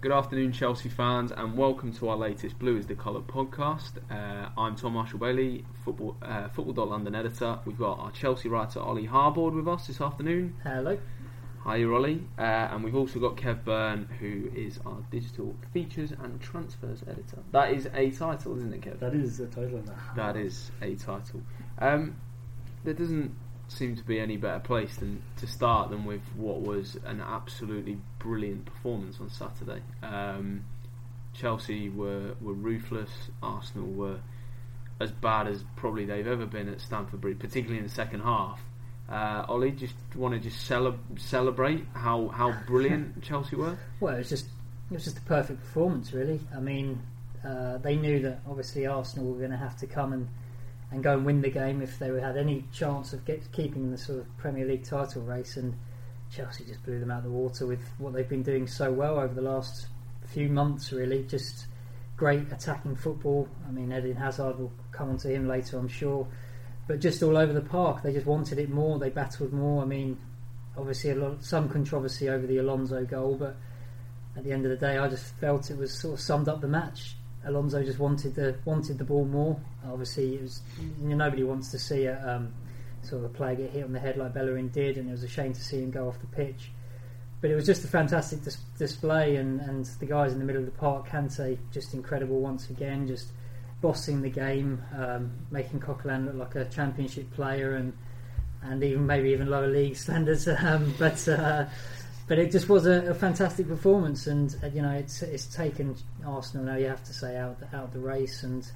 Good afternoon, Chelsea fans, and welcome to our latest Blue is the Colour podcast. Uh, I'm Tom Marshall Bailey, football uh, Football.London editor. We've got our Chelsea writer Ollie Harbord with us this afternoon. Hello. Hi, Ollie. Uh, and we've also got Kev Byrne, who is our digital features and transfers editor. That is a title, isn't it, Kev? That is a title. That is a title. Um, there doesn't seem to be any better place than to start than with what was an absolutely brilliant performance on Saturday. Um, Chelsea were were ruthless. Arsenal were as bad as probably they've ever been at Stamford Bridge, particularly in the second half. Uh, Ollie, just want to just cele- celebrate how how brilliant Chelsea were. Well, it was just it was just a perfect performance, really. I mean, uh, they knew that obviously Arsenal were going to have to come and and go and win the game if they had any chance of get, keeping the sort of Premier League title race. And Chelsea just blew them out of the water with what they've been doing so well over the last few months. Really, just great attacking football. I mean, Eden Hazard will come on to him later, I'm sure. But just all over the park, they just wanted it more. They battled more. I mean, obviously a lot, some controversy over the Alonso goal, but at the end of the day, I just felt it was sort of summed up the match. Alonso just wanted the wanted the ball more. Obviously, it was you know, nobody wants to see a um, sort of a player get hit on the head like Bellerin did, and it was a shame to see him go off the pitch. But it was just a fantastic dis- display, and, and the guys in the middle of the park, Kante, just incredible once again, just bossing the game, um, making Coquelin look like a championship player, and and even maybe even lower league standards. Um, but uh, but it just was a, a, fantastic performance, and uh, you know it's it's taken Arsenal now. You have to say out out the race, and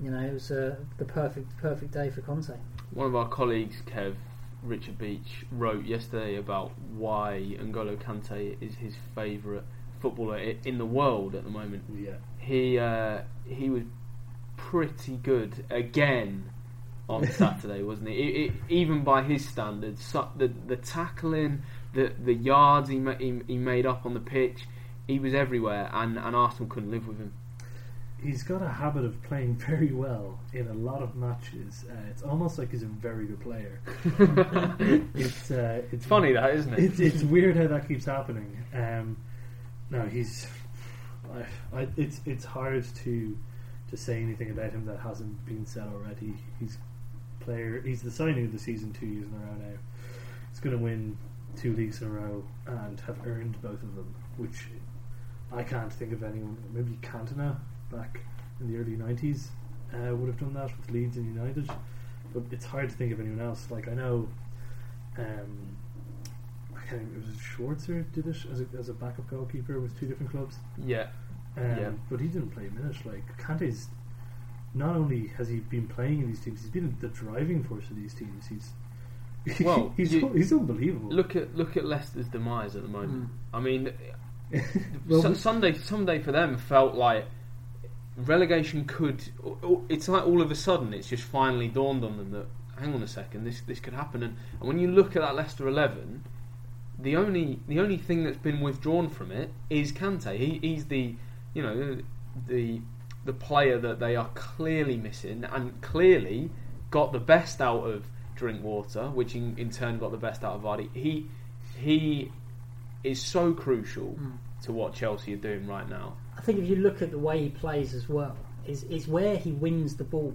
you know it was uh, the perfect perfect day for Conte. One of our colleagues, Kev Richard Beach, wrote yesterday about why N'Golo Kante is his favourite footballer in the world at the moment. Yeah, he uh, he was pretty good again on Saturday, wasn't he? It, it, even by his standards, the the tackling the the yards he, ma- he, he made up on the pitch, he was everywhere, and, and Arsenal couldn't live with him. He's got a habit of playing very well in a lot of matches. Uh, it's almost like he's a very good player. it's uh, it's funny that isn't it? It's, it's weird how that keeps happening. Um, no, he's. I, I, it's it's hard to to say anything about him that hasn't been said already. He's player. He's the signing of the season two years in a row now. He's going to win two leagues in a row and have earned both of them, which I can't think of anyone. Maybe Cantona back in the early '90s uh, would have done that with Leeds and United, but it's hard to think of anyone else. Like I know, um, I can't. It was Schwarzer did it as a, as a backup goalkeeper with two different clubs. Yeah. Um, yeah. But he didn't play a minute. Like Kante's, not only has he been playing in these teams, he's been the driving force of these teams. He's well, he's you, he's unbelievable. Look at look at Leicester's demise at the moment. Mm. I mean, well, su- Sunday Sunday for them felt like relegation could. It's like all of a sudden it's just finally dawned on them that hang on a second, this this could happen. And, and when you look at that Leicester eleven, the only the only thing that's been withdrawn from it is Kante. He, he's the you know the the player that they are clearly missing and clearly got the best out of Drinkwater, which in, in turn got the best out of Vardy. He he is so crucial mm. to what Chelsea are doing right now. I think if you look at the way he plays as well, is is where he wins the ball.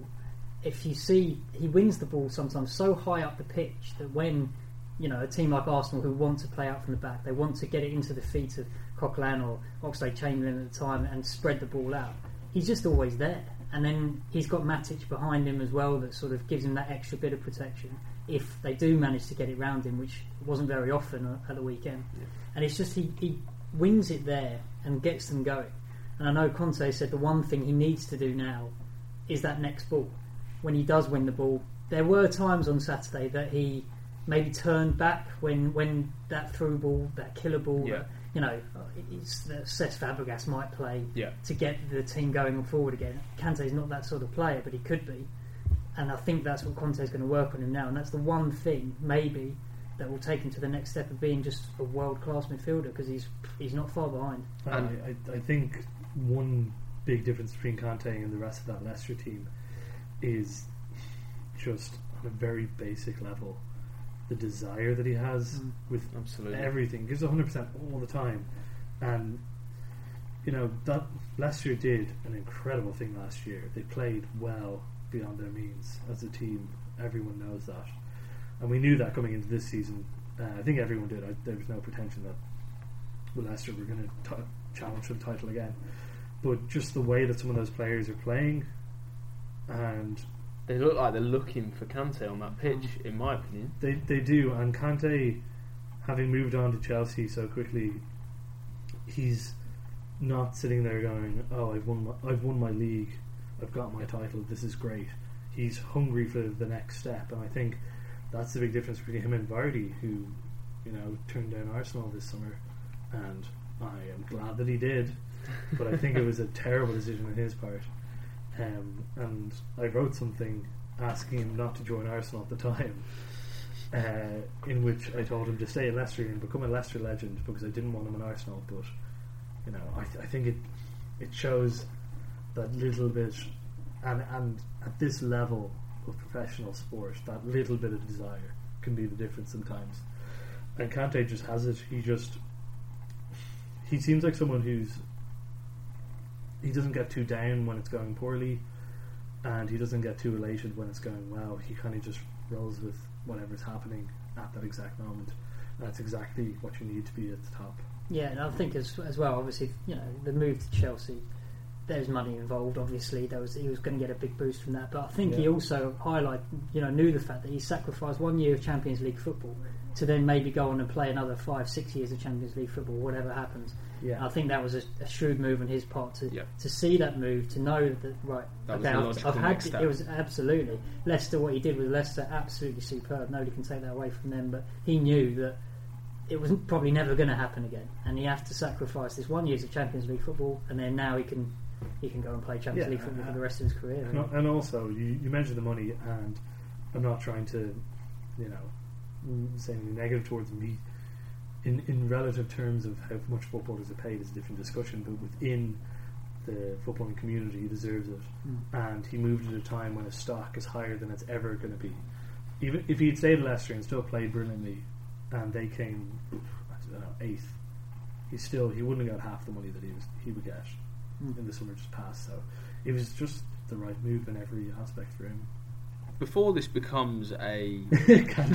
If you see he wins the ball sometimes so high up the pitch that when you know a team like Arsenal who want to play out from the back, they want to get it into the feet of Coquelin or Oxlade Chamberlain at the time and spread the ball out. He's just always there and then he's got Matic behind him as well that sort of gives him that extra bit of protection if they do manage to get it round him, which wasn't very often at the weekend. Yeah. And it's just he, he wins it there and gets them going. And I know Conte said the one thing he needs to do now is that next ball. When he does win the ball, there were times on Saturday that he maybe turned back when when that through ball, that killer ball, yeah. You know, it's that Cesc Fabregas might play Yeah. to get the team going forward again. Kante's not that sort of player, but he could be. And I think that's what Conte's going to work on him now. And that's the one thing, maybe, that will take him to the next step of being just a world class midfielder because he's he's not far behind. And I, I, I think one big difference between Conte and the rest of that Leicester team is just on a very basic level the desire that he has Mm. with Absolutely. everything. He gives 100% all the time. And, you know, that Leicester did an incredible thing last year. They played well beyond their means as a team. Everyone knows that. And we knew that coming into this season. Uh, I think everyone did. I, there was no pretension that with Leicester were going to challenge for the title again. But just the way that some of those players are playing and They look like they're looking for Kante on that pitch, mm. in my opinion. They they do, and Kante, having moved on to Chelsea so quickly, he's not sitting there going, "Oh, I've won, my, I've won my league, I've got my title. This is great." He's hungry for the next step, and I think that's the big difference between him and Vardy, who, you know, turned down Arsenal this summer, and I am glad that he did, but I think it was a terrible decision on his part. Um, and I wrote something asking him not to join Arsenal at the time, uh, in which I told him to stay at Leicester and become a Leicester legend because I didn't want him in Arsenal. But you know, I, th- I think it it shows that little bit, and and at this level of professional sport, that little bit of desire can be the difference sometimes. And Kante just has it. He just he seems like someone who's he doesn't get too down when it's going poorly, and he doesn't get too elated when it's going well. He kind of just rolls with whatever's happening at that exact moment. And that's exactly what you need to be at the top. Yeah, and I think as as well, obviously, you know, the move to Chelsea, there's money involved. Obviously, there was he was going to get a big boost from that. But I think he also highlight, you know, knew the fact that he sacrificed one year of Champions League football to then maybe go on and play another five, six years of Champions League football, whatever happens. Yeah, I think that was a, a shrewd move on his part to Yeah. to see that move, to know that right. That was okay, the I've, I've had next step. it was absolutely Leicester. What he did with Leicester, absolutely superb. Nobody can take that away from them. But he knew that it was probably never going to happen again, and he had to sacrifice this one years of Champions League football, and then now he can he can go and play Champions Yeah, League football uh, for the rest of his career. and, and also you, you mentioned the money, and I'm not trying to, you know, mm, say anything negative towards me. In in relative terms of how much footballers are paid is a different discussion, but within the footballing community, he deserves it. Mm. and he moved at a time when his stock is higher than it's ever going to be. Even if he'd stayed at Leicester and still played brilliantly, and they came, I don't know, eighth, he still he wouldn't have got half the money that he was he would get Mm. in the summer just passed. So it was just the right move in every aspect for him. Before this becomes a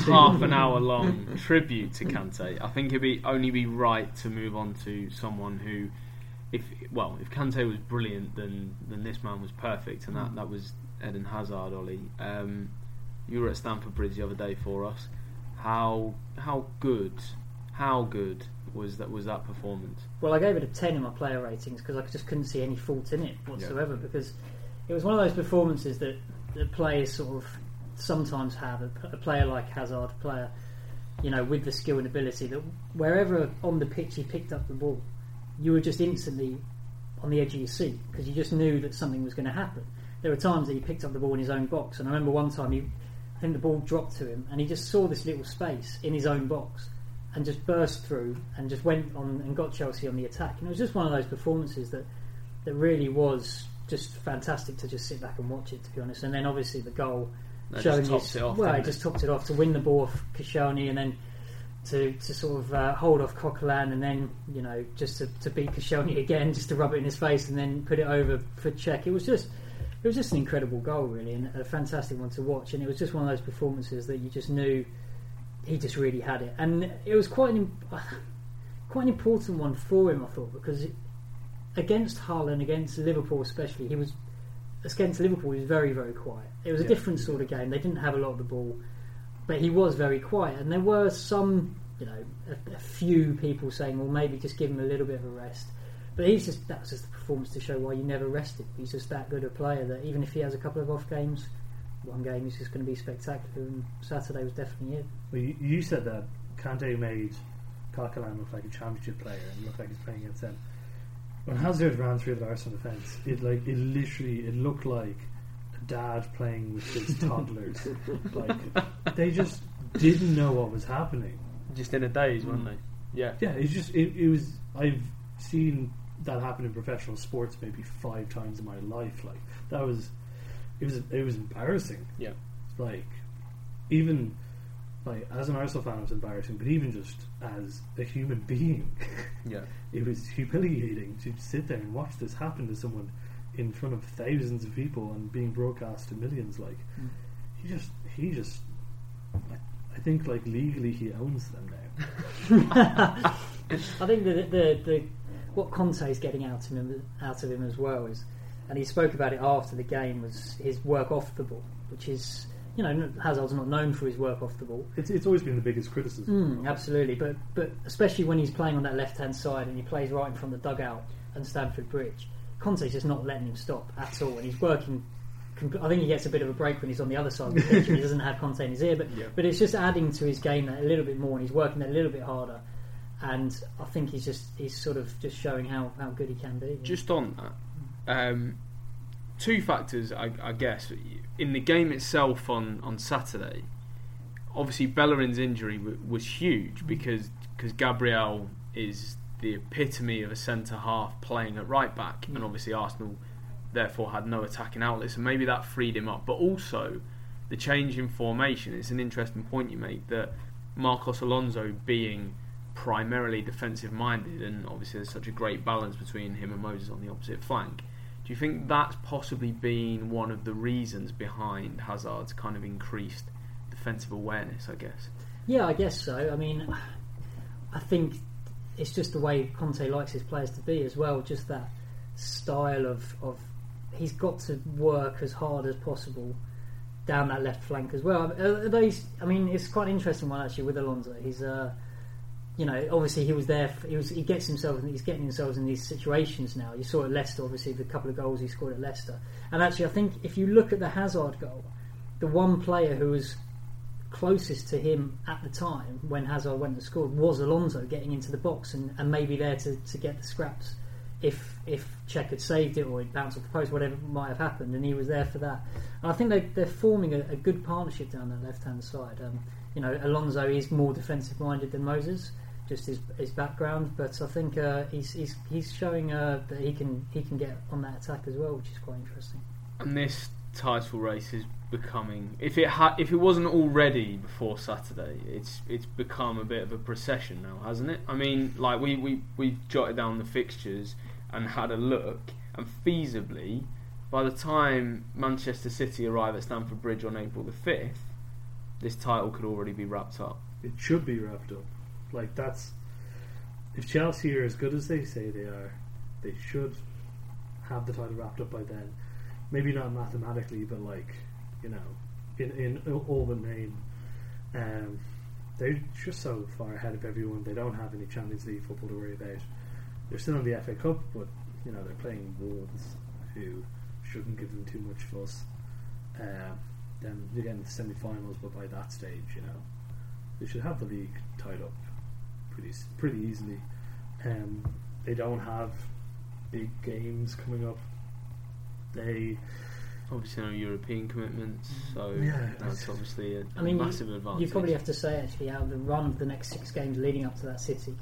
half an hour long tribute to Kante, I think it'd be only be right to move on to someone who, if well, if Kante was brilliant, then then this man was perfect, and that, that was Eden Hazard. Ollie, um, you were at Stamford Bridge the other day for us. How how good, how good was that was that performance? Well, I gave it a 10 in my player ratings because I just couldn't see any fault in it whatsoever because it was one of those performances that, that players sort of sometimes have. A, a player like Hazard, a player, you know, with the skill and ability that wherever on the pitch he picked up the ball, you were just instantly on the edge of your seat because you just knew that something was going to happen. There were times that he picked up the ball in his own box, and I remember one time he, I think the ball dropped to him, and he just saw this little space in his own box and just burst through and just went on and got Chelsea on the attack. And it was just one of those performances that that really was just fantastic to just sit back and watch it, to be honest. And then obviously the goal showing just his- it off. well, it? just topped it off to win the ball off Koscielny and then to, to sort of uh, hold off Coquelin and then you know just to, to beat Koscielny again, just to rub it in his face and then put it over for Cech. It was just it was just an incredible goal, really, and a fantastic one to watch. And it was just one of those performances that you just knew he just really had it, and it was quite an quite an important one for him, I thought, because it, against Hull and against Liverpool, especially, he was against Liverpool. He was very very quiet. It was a Yeah. different sort of game. They didn't have a lot of the ball, but he was very quiet, and there were some, you know, a, a few people saying, well, maybe just give him a little bit of a rest. But he's just that was just the performance to show why you never rested. He's just that good a player that even if he has a couple of off games, one game is just going to be spectacular. And Saturday was definitely it. Well, you, you said that Kante made Coquelin look like a championship player and looked like he's playing against them. When Hazard ran through the Arsenal defence, it like it literally it looked like a dad playing with his toddlers. like they just didn't know what was happening. Just in a daze, weren't they? Mm. Yeah. Yeah, it's just it, it was. I've seen that happen in professional sports maybe five times in my life. Like that was, it was it was embarrassing. Yeah. Like even like as an Arsenal fan, it was embarrassing, but even just as a human being, Yeah. it was humiliating to sit there and watch this happen to someone in front of thousands of people and being broadcast to millions. Like Mm. he just he just. I, I think like legally he owns them now. I think the, the the what Conte is getting out of him out of him as well is, and he spoke about it after the game was his work off the ball, which is you know Hazard's not known for his work off the ball. It's it's always been the biggest criticism. Mm, absolutely, but but especially when he's playing on that left hand side and he plays right in front of the dugout and Stamford Bridge, Conte's just not letting him stop at all, and he's working. I think he gets a bit of a break when he's on the other side of the pitch and he doesn't have Conte in his ear, but Yeah. but it's just adding to his game that a little bit more, and he's working that a little bit harder. And I think he's just he's sort of just showing how, how good he can be. Just on that, um, two factors, I, I guess. In the game itself on, on Saturday, obviously Bellerin's injury w- was huge because cause Gabriel is the epitome of a centre half playing at right back, and mm. obviously Arsenal therefore had no attacking outlets, and maybe that freed him up. But also, the change in formation. It's an interesting point you make that Marcos Alonso being primarily defensive minded, and obviously there's such a great balance between him and Moses on the opposite flank. Do you think that's possibly been one of the reasons behind Hazard's kind of increased defensive awareness? I guess. Yeah, I guess so. I mean, I think it's just the way Conte likes his players to be as well. Just that style of, of he's got to work as hard as possible down that left flank as well. Those, I mean, it's quite an interesting one actually with Alonso. He's, uh, you know, obviously he was there. For, he was he gets himself he's getting himself in these situations now. You saw at Leicester, obviously the couple of goals he scored at Leicester, and actually I think if you look at the Hazard goal, the one player who was closest to him at the time when Hazard went and scored was Alonso getting into the box and, and maybe there to, to get the scraps if if Cech had saved it or it bounced off the post, whatever might have happened, and he was there for that. And I think they, they're forming a, a good partnership down that left hand side. Um, you know, Alonso is more defensive minded than Moses, just his, his background, but I think uh, he's, he's he's showing uh, that he can he can get on that attack as well, which is quite interesting. And this title race is becoming if it ha- if it wasn't already before Saturday, it's it's become a bit of a procession now, hasn't it? I mean, like we we we jotted down the fixtures and had a look, and feasibly, by the time Manchester City arrive at Stamford Bridge on April the fifth, this title could already be wrapped up. It should be wrapped up. Like that's if Chelsea are as good as they say they are, they should have the title wrapped up by then. Maybe not mathematically, but like you know, in in all but name. Um, they're just so far ahead of everyone. They don't have any Champions League football to worry about. They're still in the FA Cup, but you know they're playing Wolves, who shouldn't give them too much fuss. Um, then into the semi-finals, but by that stage, you know, they should have the league tied up pretty pretty easily. Um, they don't have big games coming up. They Obviously, no European commitments, so Yeah. that's obviously a, I mean, massive advantage. You probably have to say actually how the run of the next six games leading up to that City game,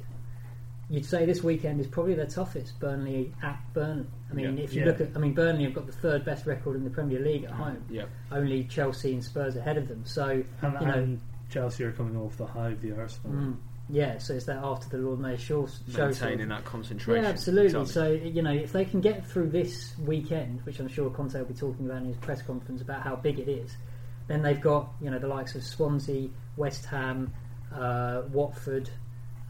you'd say this weekend is probably their toughest. Burnley at Burnley. I mean, Yeah. if you Yeah. look at, I mean, Burnley have got the third best record in the Premier League at home. Yeah. Only Chelsea and Spurs ahead of them. So and, you know, and Chelsea are coming off the high of the Arsenal. mm, yeah. So it's that after the Lord Mayor show, show sort of- maintaining that concentration. Yeah, absolutely. So you know, if they can get through this weekend, which I'm sure Conte will be talking about in his press conference about how big it is, then they've got you know the likes of Swansea, West Ham, uh, Watford.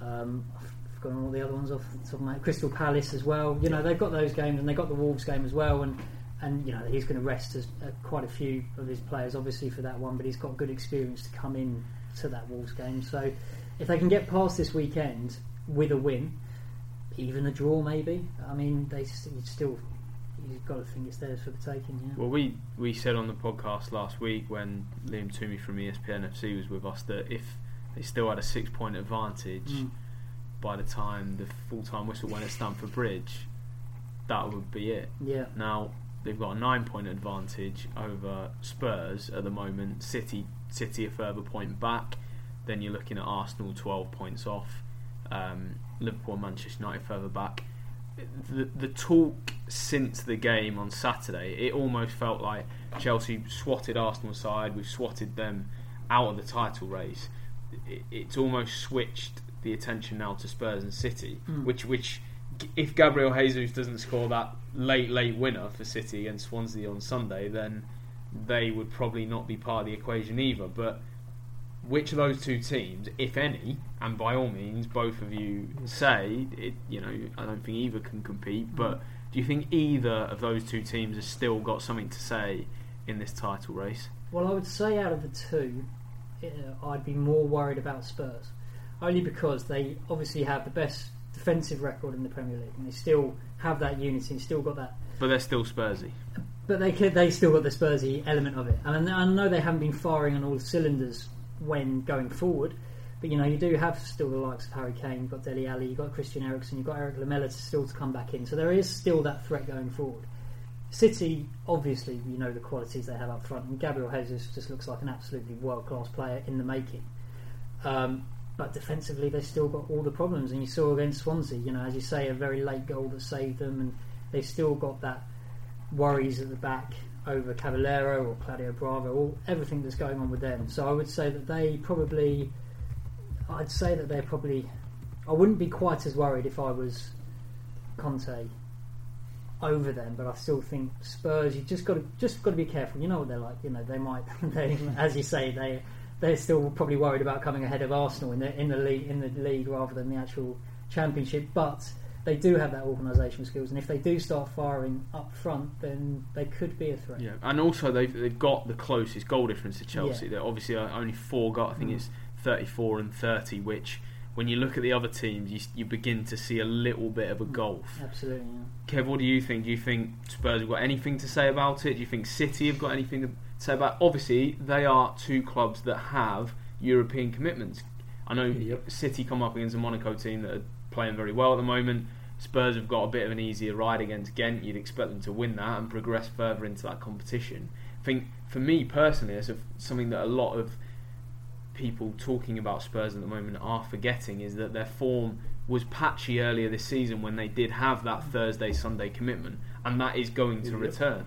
Um, I've forgotten all the other ones off the top of my Crystal Palace as well. You know, they've got those games, and they've got the Wolves game as well, and. And you know he's going to rest as, uh, quite a few of his players, obviously for that one. But he's got good experience to come in to that Wolves game. So if they can get past this weekend with a win, even a draw maybe. I mean, they you still you've got to think it's theirs for the taking. Yeah. Well, we, we said on the podcast last week when Liam Twomey from ESPN FC was with us that if they still had a six point advantage, Mm. by the time the full time whistle went at Stamford Bridge, that would be it. Yeah. Now they've got a nine point advantage over Spurs at the moment. City City a further point back. Then you're looking at Arsenal twelve points off. Um, Liverpool and Manchester United further back. The the talk since the game on Saturday, it almost felt like Chelsea swatted Arsenal aside. We've swatted them out of the title race. It, it's almost switched the attention now to Spurs and City, Mm. which which if Gabriel Jesus doesn't score that late late winner for City against Swansea on Sunday, then they would probably not be part of the equation either. But which of those two teams, if any, and by all means, both of you say it, you know, I don't think either can compete. But do you think either of those two teams has still got something to say in this title race? Well, I would say out of the two, uh, I'd be more worried about Spurs, only because they obviously have the best defensive record in the Premier League, and they still have that unity, and still got that. But they're still Spursy. But they they still got the Spursy element of it, and I know they haven't been firing on all cylinders when going forward. But you know, you do have still the likes of Harry Kane, you've got Dele Alli, you've got Christian Eriksen, you've got Erik Lamela still to come back in. So there is still that threat going forward. City, obviously, you know the qualities they have up front, and Gabriel Jesus just looks like an absolutely world class player in the making. Um, but defensively, they've still got all the problems, and you saw against Swansea, you know, as you say, a very late goal that saved them, and they've still got that worries at the back over Caballero or Claudio Bravo, all everything that's going on with them. So I would say that they probably, I'd say that they're probably, I wouldn't be quite as worried if I was Conte over them, but I still think Spurs. You just got to just got to be careful. You know what they're like. You know they might, they, as you say, they they're still probably worried about coming ahead of Arsenal in the in the league in the league rather than the actual championship. But they do have that organisation skills, and if they do start firing up front, then they could be a threat. Yeah, and also they've they've got the closest goal difference to Chelsea. Yeah. They're obviously only four got. I think Mm. it's thirty four and thirty, which when you look at the other teams, you you begin to see a little bit of a gulf. Absolutely. Yeah. Kev, what do you think? Do you think Spurs have got anything to say about it? Do you think City have got anything to say about? It? Obviously, they are two clubs that have European commitments. I know Yep. City come up against a Monaco team that are playing very well at the moment. Spurs have got a bit of an easier ride against Ghent. You'd expect them to win that and progress further into that competition. I think for me personally, it's something that a lot of people talking about Spurs at the moment are forgetting is that their form was patchy earlier this season when they did have that Thursday Sunday commitment, and that is going to return.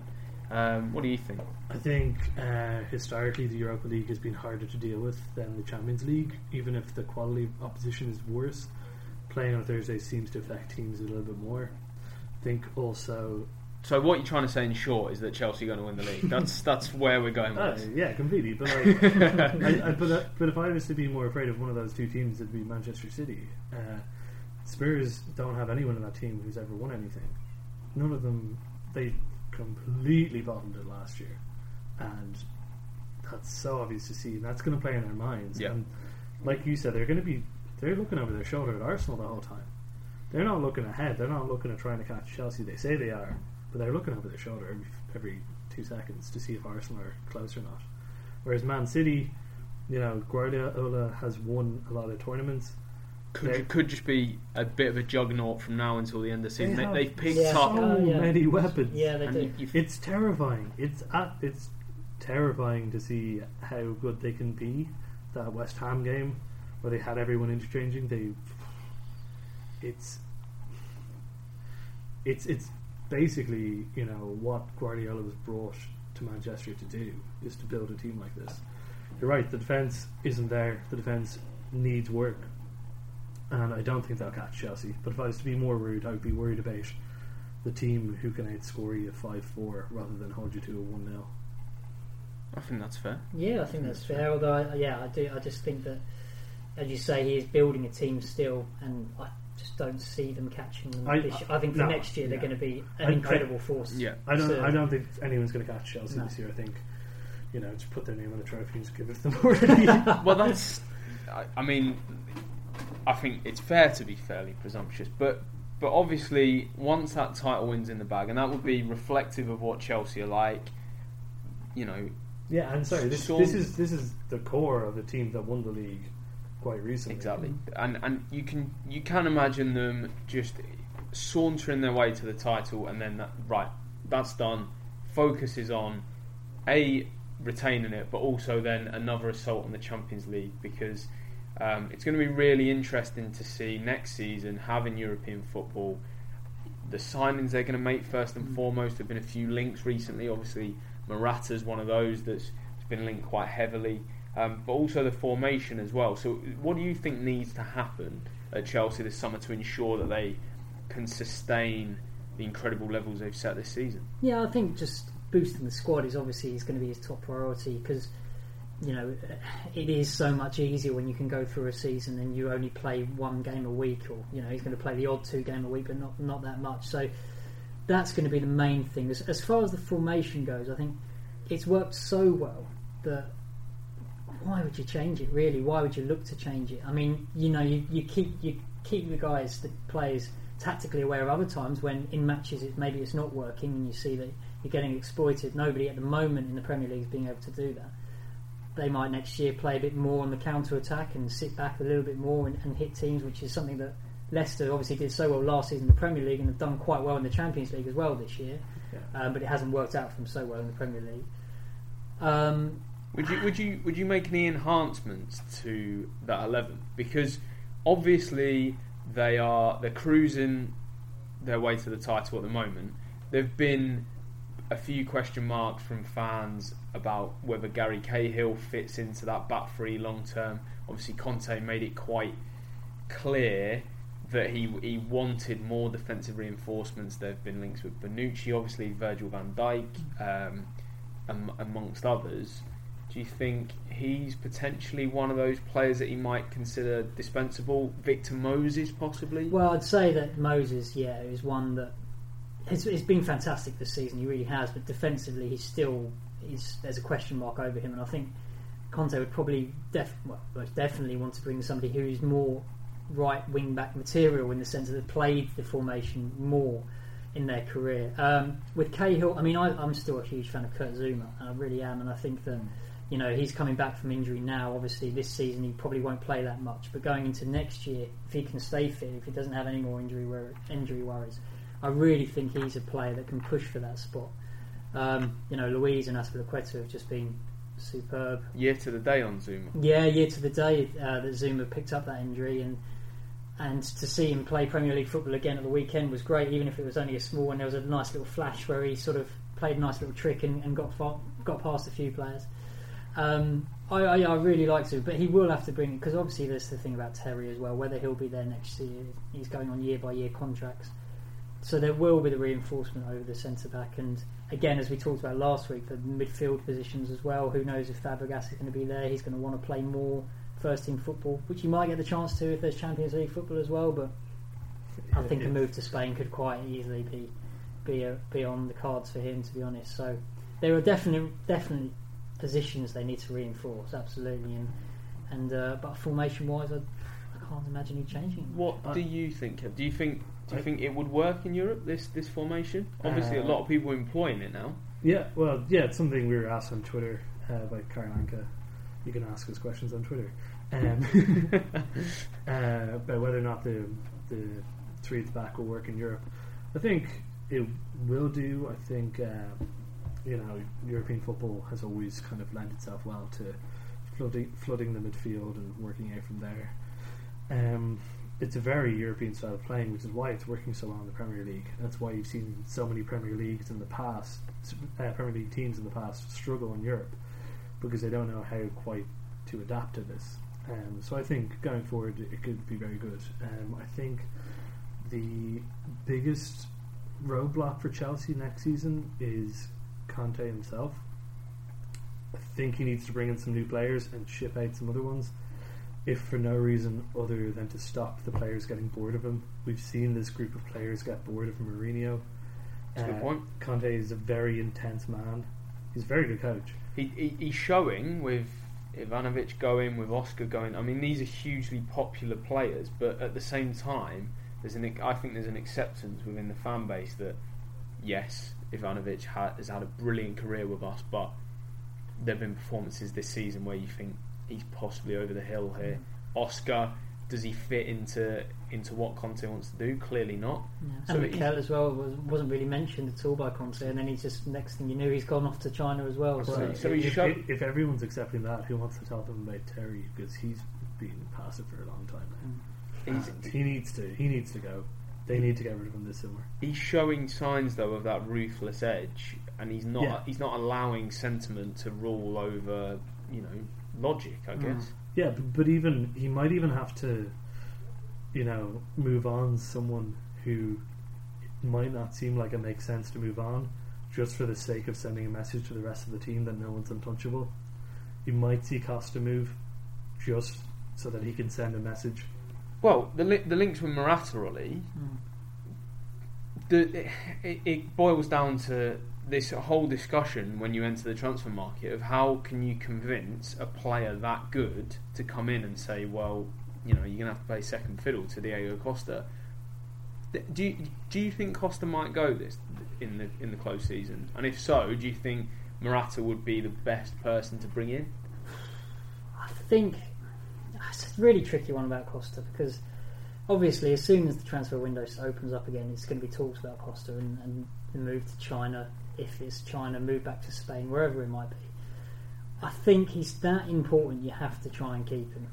Um, what do you think? I think uh, historically the Europa League has been harder to deal with than the Champions League, even if the quality of opposition is worse. Playing on Thursday seems to affect teams a little bit more. I think also, So what you're trying to say in short is that Chelsea are going to win the league. That's that's where we're going uh, with this. yeah, completely. But like, I, I, but, uh, but if I was to be more afraid of one of those two teams, it'd be Manchester City. Uh, Spurs don't have anyone in that team who's ever won anything. None of them. They completely bottomed it last year, and that's so obvious to see. And that's going to play in their minds. Yeah. And like you said, they're going to be. They're looking over their shoulder at Arsenal the whole time. They're not looking ahead. They're not looking at trying to catch Chelsea. They say they are, but they're looking over their shoulder every every two seconds to see if Arsenal are close or not. Whereas Man City, you know, Guardiola has won a lot of tournaments. Could, They- could just be a bit of a juggernaut from now until the end of the season. They They, have they've picked Yeah. up. So Oh, yeah. many weapons. Yeah, they and do. you- you- It's terrifying. It's at, it's terrifying to see how good they can be. That West Ham game where they had everyone interchanging, they it's it's it's basically you know what Guardiola was brought to Manchester to do is to build a team like this. You're right. The defense isn't there. The defense needs work, and I don't think they'll catch Chelsea. But if I was to be more rude, I would be worried about the team who can outscore you five four rather than hold you to a one 0 I think that's fair. Yeah, I think that's fair. Although, I, yeah, I do. I just think that, as you say, he is building a team still, and I just don't see them catching them. I- this year. I think for no, next year they're yeah. going to be an I- incredible force. Yeah. I don't. So- I don't think anyone's going to catch Chelsea No. this year. I think you know just put their name on the trophy and just give it to them already. well, that's. I, I mean, I think it's fair to be fairly presumptuous, but but obviously, once that title wins in the bag, and that would be reflective of what Chelsea are like. You know, yeah, and sorry, this, Sean- this is this is the core of the team that won the league quite recently. Exactly, and and you can you can imagine them just sauntering their way to the title, and then that, right, that's done. Focus is on a retaining it, but also then another assault on the Champions League because um, it's going to be really interesting to see next season having European football. The signings they're going to make first and foremost. There've been a few links recently. Obviously, Morata's one of those that's been linked quite heavily, um, but also the formation as well. So, what do you think needs to happen at Chelsea this summer to ensure that they can sustain the incredible levels they've set this season? Yeah, I think just boosting the squad is obviously is going to be his top priority because you know it is so much easier when you can go through a season and you only play one game a week, or you know he's going to play the odd two game a week, but not not that much. So that's going to be the main thing. As, as far as the formation goes, I think it's worked so well that why would you change it? Really, why would you look to change it? I mean, you know, you, you keep you keep the guys, the players, tactically aware of other times when in matches it, maybe it's not working and you see that you're getting exploited. Nobody at the moment in the Premier League is being able to do that. They might next year play a bit more on the counter attack and sit back a little bit more and, and hit teams, which is something that Leicester obviously did so well last season in the Premier League and have done quite well in the Champions League as well this year. Yeah. Um, but it hasn't worked out for them so well in the Premier League. Um, would you would you would you make any enhancements to that eleven? Because obviously they are they're cruising their way to the title at the moment. There've been a few question marks from fans about whether Gary Cahill fits into that back three long term. Obviously, Conte made it quite clear that he he wanted more defensive reinforcements. There have been links with Bonucci, obviously Virgil van Dijk, um, amongst others. Do you think he's potentially one of those players that he might consider dispensable? Victor Moses, possibly? Well, I'd say that Moses, yeah, is one that has, has been fantastic this season. He really has, but defensively, he's still he's, there's a question mark over him, and I think Conte would probably def, well, most definitely want to bring somebody who is more right wing back material in the sense that they've played the formation more in their career. Um, with Cahill, I mean, I, am still a huge fan of Kurt Zouma, and I really am, and I think that you know, he's coming back from injury now. Obviously, this season he probably won't play that much. But going into next year, if he can stay fit, if he doesn't have any more injury wor- injury worries, I really think he's a player that can push for that spot. Um, you know, Luiz and Azpilicueta have just been superb. Year to the day on Zouma. Yeah, year to the day uh, that Zouma picked up that injury and and to see him play Premier League football again at the weekend was great, even if it was only a small one. There was a nice little flash where he sort of played a nice little trick and, and got far, got past a few players. Um, I, I, I, really like to, but he will have to bring because obviously there's the thing about Terry as well. Whether he'll be there next year, he's going on year by year contracts, so there will be the reinforcement over the centre back. And again, as we talked about last week, the midfield positions as well. Who knows if Fabregas is going to be there? He's going to want to play more first team football, which he might get the chance to if there's Champions League football as well. But I think a move to Spain could quite easily be be a, be on the cards for him, to be honest. So there are definitely definitely positions they need to reinforce, absolutely. And and uh, but formation wise, I, I can't imagine he changing. What I, do you think? Do you think do you think it would work in Europe? This this formation? Obviously, uh, a lot of people are employing it now. Yeah, well, yeah, it's something we were asked on Twitter uh, by Karanka. You can ask us questions on Twitter um, uh, about whether or not the the three at the back will work in Europe. I think it will do. I think uh, you know, European football has always kind of lent itself well to flooding, flooding the midfield and working out from there. Um, it's a very European style of playing, which is why it's working so well in the Premier League. That's why you've seen so many Premier Leagues in the past, uh, Premier League teams in the past struggle in Europe because they don't know how quite to adapt to this. Um, so I think going forward it could be very good. Um, I think the biggest roadblock for Chelsea next season is Conte himself. I think he needs to bring in some new players and ship out some other ones, if for no reason other than to stop the players getting bored of him. We've seen this group of players get bored of Mourinho. That's uh, good point. Conte is a very intense man. He's a very good coach. He, he, he's showing with Ivanovic going, with Oscar going. I mean, these are hugely popular players, but at the same time, there's an I think there's an acceptance within the fan base that yes, Ivanovic ha- has had a brilliant career with us, but there have been performances this season where you think he's possibly over the hill here. Oscar, does he fit into into what Conte wants to do? Clearly not. Yeah. So and Mikel as well was, wasn't really mentioned at all by Conte, and then he's just next thing you knew he's gone off to China as well. So, so, so if, if, if, everyone's accepting that, who wants to tell them about Terry because he's been passive for a long time now. Mm. he needs to. He needs to go. They need to get rid of him this summer. He's showing signs though of that ruthless edge, and he's not. Yeah. He's not allowing sentiment to rule over. You know, logic. I mm. guess. Yeah, but, but even he might even have to you know, move on someone who might not seem like it makes sense to move on just for the sake of sending a message to the rest of the team that no one's untouchable. You might see Costa move just so that he can send a message. Well, the li- the links with Morata, Ollie, mm. the, it, it boils down to this whole discussion when you enter the transfer market of how can you convince a player that good to come in and say, well, you know, you're going to have to play second fiddle to Diego Costa. Do you, do you think Costa might go this in the in the close season? And if so, do you think Morata would be the best person to bring in? I think it's a really tricky one about Costa because obviously, as soon as the transfer window opens up again, it's going to be talks about Costa and, and the move to China. If it's China, move back to Spain, wherever it might be. I think he's that important. You have to try and keep him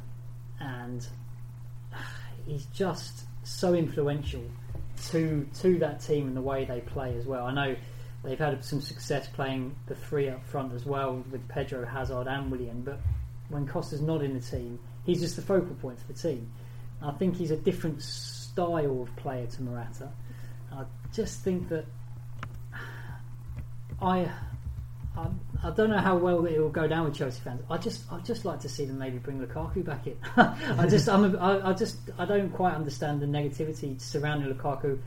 and he's just so influential to to that team and the way they play as well. I know they've had some success playing the three up front as well with Pedro, Hazard, and Willian, but when Costa's not in the team, he's just the focal point for the team. I think he's a different style of player to Morata. I just think that I I, I, don't know how well it will go down with Chelsea fans. I just I'd just like to see them maybe bring Lukaku back in. I just I'm a, I, I just I don't quite understand the negativity surrounding Lukaku.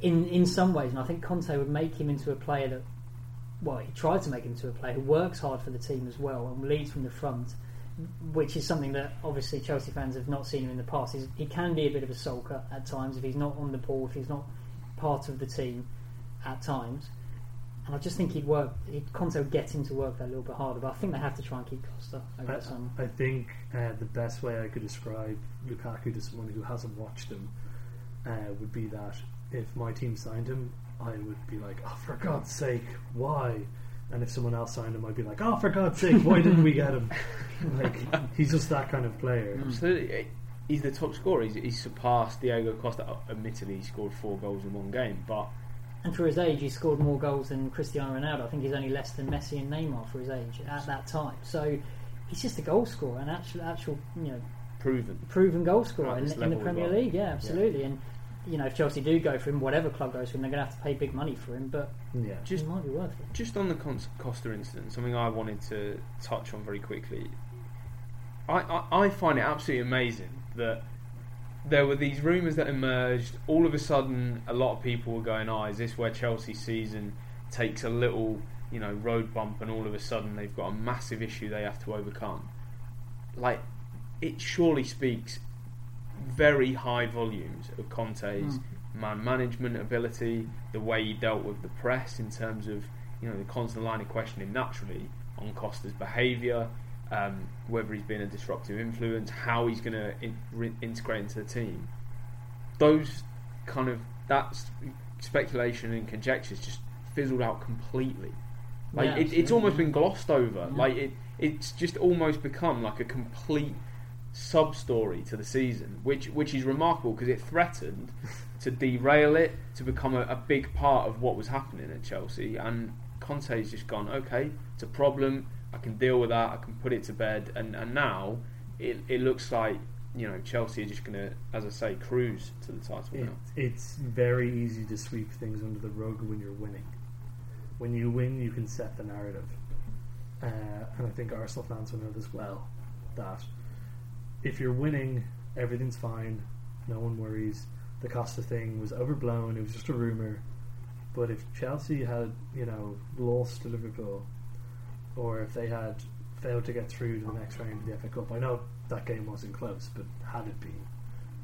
In in some ways, and I think Conte would make him into a player that, well, he tried to make him into a player who works hard for the team as well and leads from the front, which is something that obviously Chelsea fans have not seen him in the past. He's, he can be a bit of a sulker at times if he's not on the ball, if he's not part of the team at times and I just think he'd work. He'd Conte would get him to work that a little bit harder. But I think they have to try and keep Costa over I, summer. I think uh, the best way I could describe Lukaku to someone who hasn't watched him uh, would be that if my team signed him, I would be like, "Oh, for God's sake, why?" And if someone else signed him, I'd be like, "Oh, for God's sake, why didn't we get him?" like he's just that kind of player. Mm. Absolutely. Eh, he's the top scorer. He's, he's surpassed Diego Costa. Oh, admittedly, he scored four goals in one game, but and for his age, he scored more goals than Cristiano Ronaldo. I think he's only less than Messi and Neymar for his age at that time. So he's just a goal scorer, an actual, actual, you know, proven, proven goal scorer in, in, the Premier League. Yeah, absolutely. Yeah. And you know, if Chelsea do go for him, whatever club goes for him, they're going to have to pay big money for him. But yeah, just it might be worth it. Just on the Costa incident, something I wanted to touch on very quickly. I, I, I find it absolutely amazing that there were these rumours that emerged. All of a sudden, a lot of people were going, "Oh, is this where Chelsea season takes a little, you know, road bump, and all of a sudden they've got a massive issue they have to overcome?" Like, it surely speaks very high volumes of Conte's mm. man management ability, the way he dealt with the press in terms of, you know, the constant line of questioning naturally on Costa's behaviour um, whether he's been a disruptive influence, how he's going to in, re- integrate into the team. Those kind of that's speculation and conjectures just fizzled out completely. Like yeah, it, it's almost been glossed over. Yeah. Like it, it's just almost become like a complete sub story to the season, which which is remarkable because it threatened to derail it to become a, a, big part of what was happening at Chelsea. And Conte's just gone, okay, it's a problem. I can deal with that. I can put it to bed. And and now it it looks like you know Chelsea are just going to, as I say, cruise to the title it, now. It's very easy to sweep things under the rug when you're winning. When you win, you can set the narrative, uh, and I think Arsenal fans will know this well that if you're winning, everything's fine. No one worries. The Costa thing was overblown. It was just a rumor. But if Chelsea had, you know, lost to Liverpool or if they had failed to get through to the next round of the FA Cup. I know that game wasn't close, but had it been,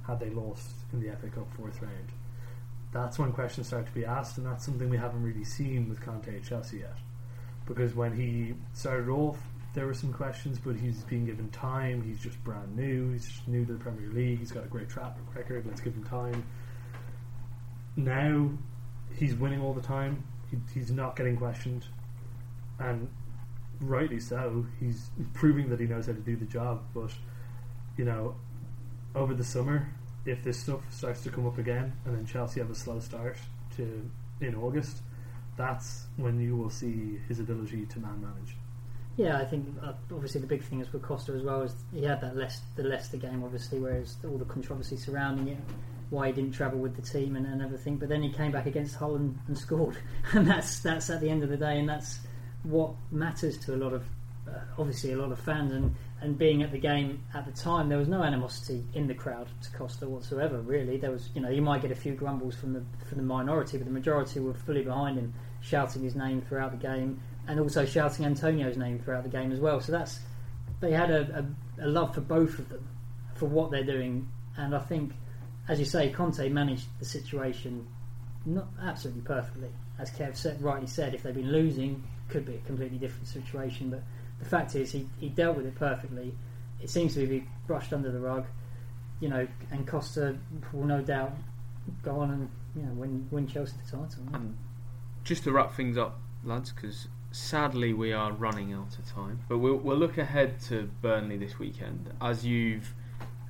had they lost in the FA Cup fourth round, that's when questions start to be asked, and that's something we haven't really seen with Conte at Chelsea yet. Because when he started off there were some questions, but he's being given time. He's just brand new. He's just new to the Premier League. He's got a great track record. Let's give him time. Now he's winning all the time. He, he's not getting questioned, and rightly so. He's proving that he knows how to do the job. But you know, over the summer, if this stuff starts to come up again, and then Chelsea have a slow start to in August, that's when you will see his ability to man manage. Yeah, I think uh, obviously the big thing is with Costa as well is he had that Leicester, the Leicester game, obviously, whereas all the controversy surrounding it, why he didn't travel with the team and, and everything. But then he came back against Hull and, and, scored, and that's that's at the end of the day, and that's what matters to a lot of uh, obviously a lot of fans. And and being at the game at the time, there was no animosity in the crowd to Costa whatsoever. Really, there was you know you might get a few grumbles from the from the minority, but the majority were fully behind him, shouting his name throughout the game and also shouting Antonio's name throughout the game as well. So that's they had a, a, a, love for both of them for what they're doing, and I think, as you say, Conte managed the situation not absolutely perfectly. As Kev said, rightly said, if they've been losing, could be a completely different situation. But the fact is, he, he dealt with it perfectly. It seems to be brushed under the rug, you know, and Costa will no doubt go on and you know win win Chelsea the title. And um, just to wrap things up, lads, because sadly, we are running out of time. But we'll, we'll look ahead to Burnley this weekend. As you've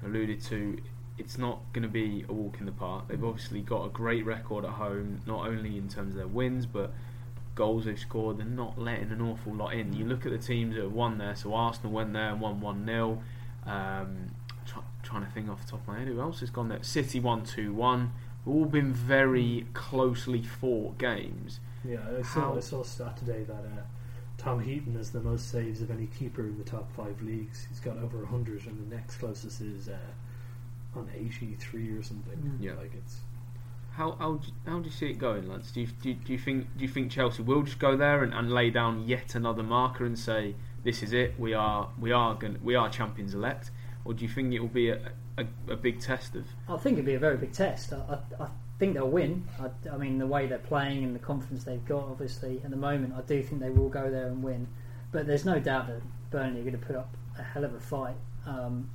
alluded to, it's not going to be a walk in the park. They've obviously got a great record at home, not only in terms of their wins, but goals they've scored. They're not letting an awful lot in. You look at the teams that have won there. So Arsenal went there and won 1 0. Um, try, trying to think off the top of my head, who else has gone there? City 1 2 1. All been very closely fought games. Yeah, I saw, I saw a stat today that uh, Tom Heaton has the most saves of any keeper in the top five leagues. He's got over 100, and the next closest is uh, on 83 or something. Mm. Yeah, like it's. How how do, you, how do you see it going, lads? Do you, do you, do you think do you think Chelsea will just go there and, and lay down yet another marker and say this is it? We are we are going we are champions elect, or do you think it will be a, a, a big test of? I think it'll be a very big test. I, I, I think they'll win. I, I, mean, the way they're playing and the confidence they've got, obviously, at the moment, I do think they will go there and win. But there's no doubt that Burnley are going to put up a hell of a fight. Um,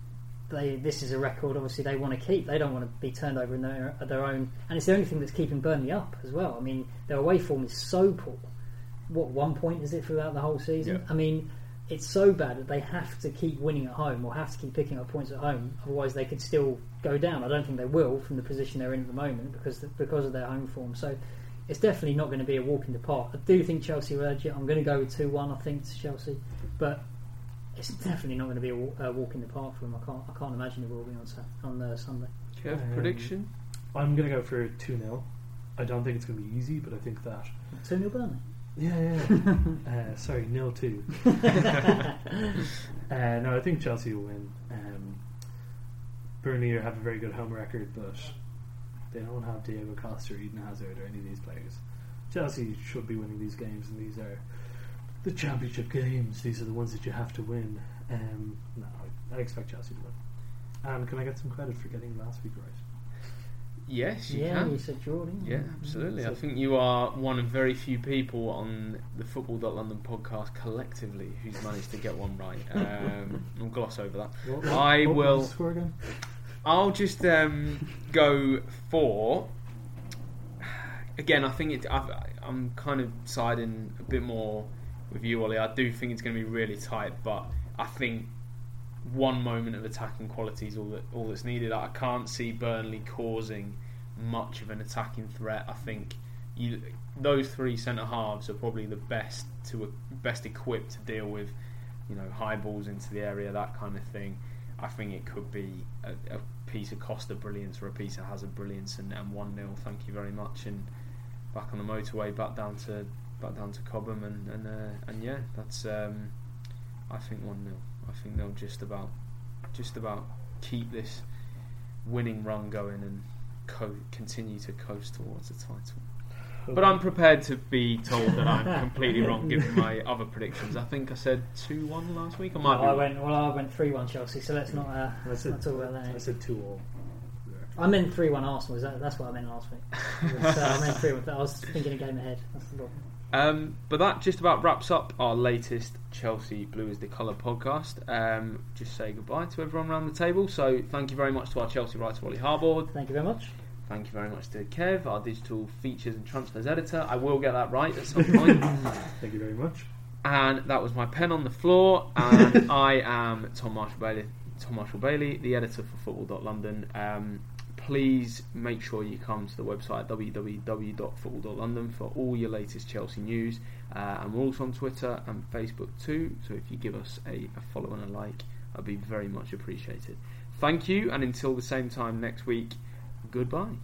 they, this is a record, obviously, they want to keep. They don't want to be turned over in their, their own. And it's the only thing that's keeping Burnley up as well. I mean, their away form is so poor. What, one point is it throughout the whole season? Yeah. I mean, it's so bad that they have to keep winning at home or have to keep picking up points at home. Otherwise, they could still go down. I don't think they will from the position they're in at the moment because because of their home form. So it's definitely not going to be a walk in the park. I do think Chelsea will edge it. I'm going to go with two one. I think to Chelsea, but it's definitely not going to be a, walk in the park for them. I can't I can't imagine it will be on on uh, Sunday. Kev, um, prediction? I'm going to go for two 0 I don't think it's going to be easy, but I think that two 0 Burnley. Yeah, yeah. uh, sorry, nil two. uh, no, I think Chelsea will win. Um, Burnley have a very good home record, but they don't have Diego Costa or Eden Hazard or any of these players. Chelsea should be winning these games, and these are the championship games. These are the ones that you have to win. Um, no, I, I expect Chelsea to win. And can I get some credit for getting last week right? Yes, you yeah, can. you said Jordan. Yeah, absolutely. I think you are one of very few people on the Football.London podcast collectively who's managed to get one right. Um, I'll gloss over that. What, what, I what will. score again? I'll just um, go for. Again, I think it. i am kind of siding a bit more with you, Ollie. I do think it's going to be really tight, but I think one moment of attacking quality is all that all that's needed. I can't see Burnley causing much of an attacking threat. I think you, those three centre halves are probably the best to best equipped to deal with, you know, high balls into the area, that kind of thing. I think it could be a, a piece of Costa brilliance or a piece of Hazard brilliance, and, and one 0 Thank you very much, and back on the motorway, back down to back down to Cobham, and and uh, and yeah, that's um, I think one 0 I think they'll just about just about keep this winning run going and co- continue to coast towards the title. But I'm prepared to be told that I'm completely wrong given my other predictions. I think I said two one last week. I might. No, I went well. I went three one Chelsea. So let's not. Uh, I said, not talk about that. I said two all. I'm in three one Arsenal. That, that's what I'm in last week. so I'm in three one. I was thinking a game ahead. That's the problem. Um, but that just about wraps up our latest Chelsea Blue is the Colour podcast. Um, just say goodbye to everyone around the table. So thank you very much to our Chelsea writer, Ollie Harbord. Thank you very much. Thank you very much to Kev, our digital features and transfers editor. I will get that right at some point. Thank you very much. And that was my pen on the floor. And I am Tom Marshall Bailey. Tom Marshall Bailey, the editor for Football.London. Um, please make sure you come to the website www.football.london for all your latest Chelsea news. Uh, and we're also on Twitter and Facebook too. So if you give us a, a follow and a like, that'd be very much appreciated. Thank you, and until the same time next week, goodbye.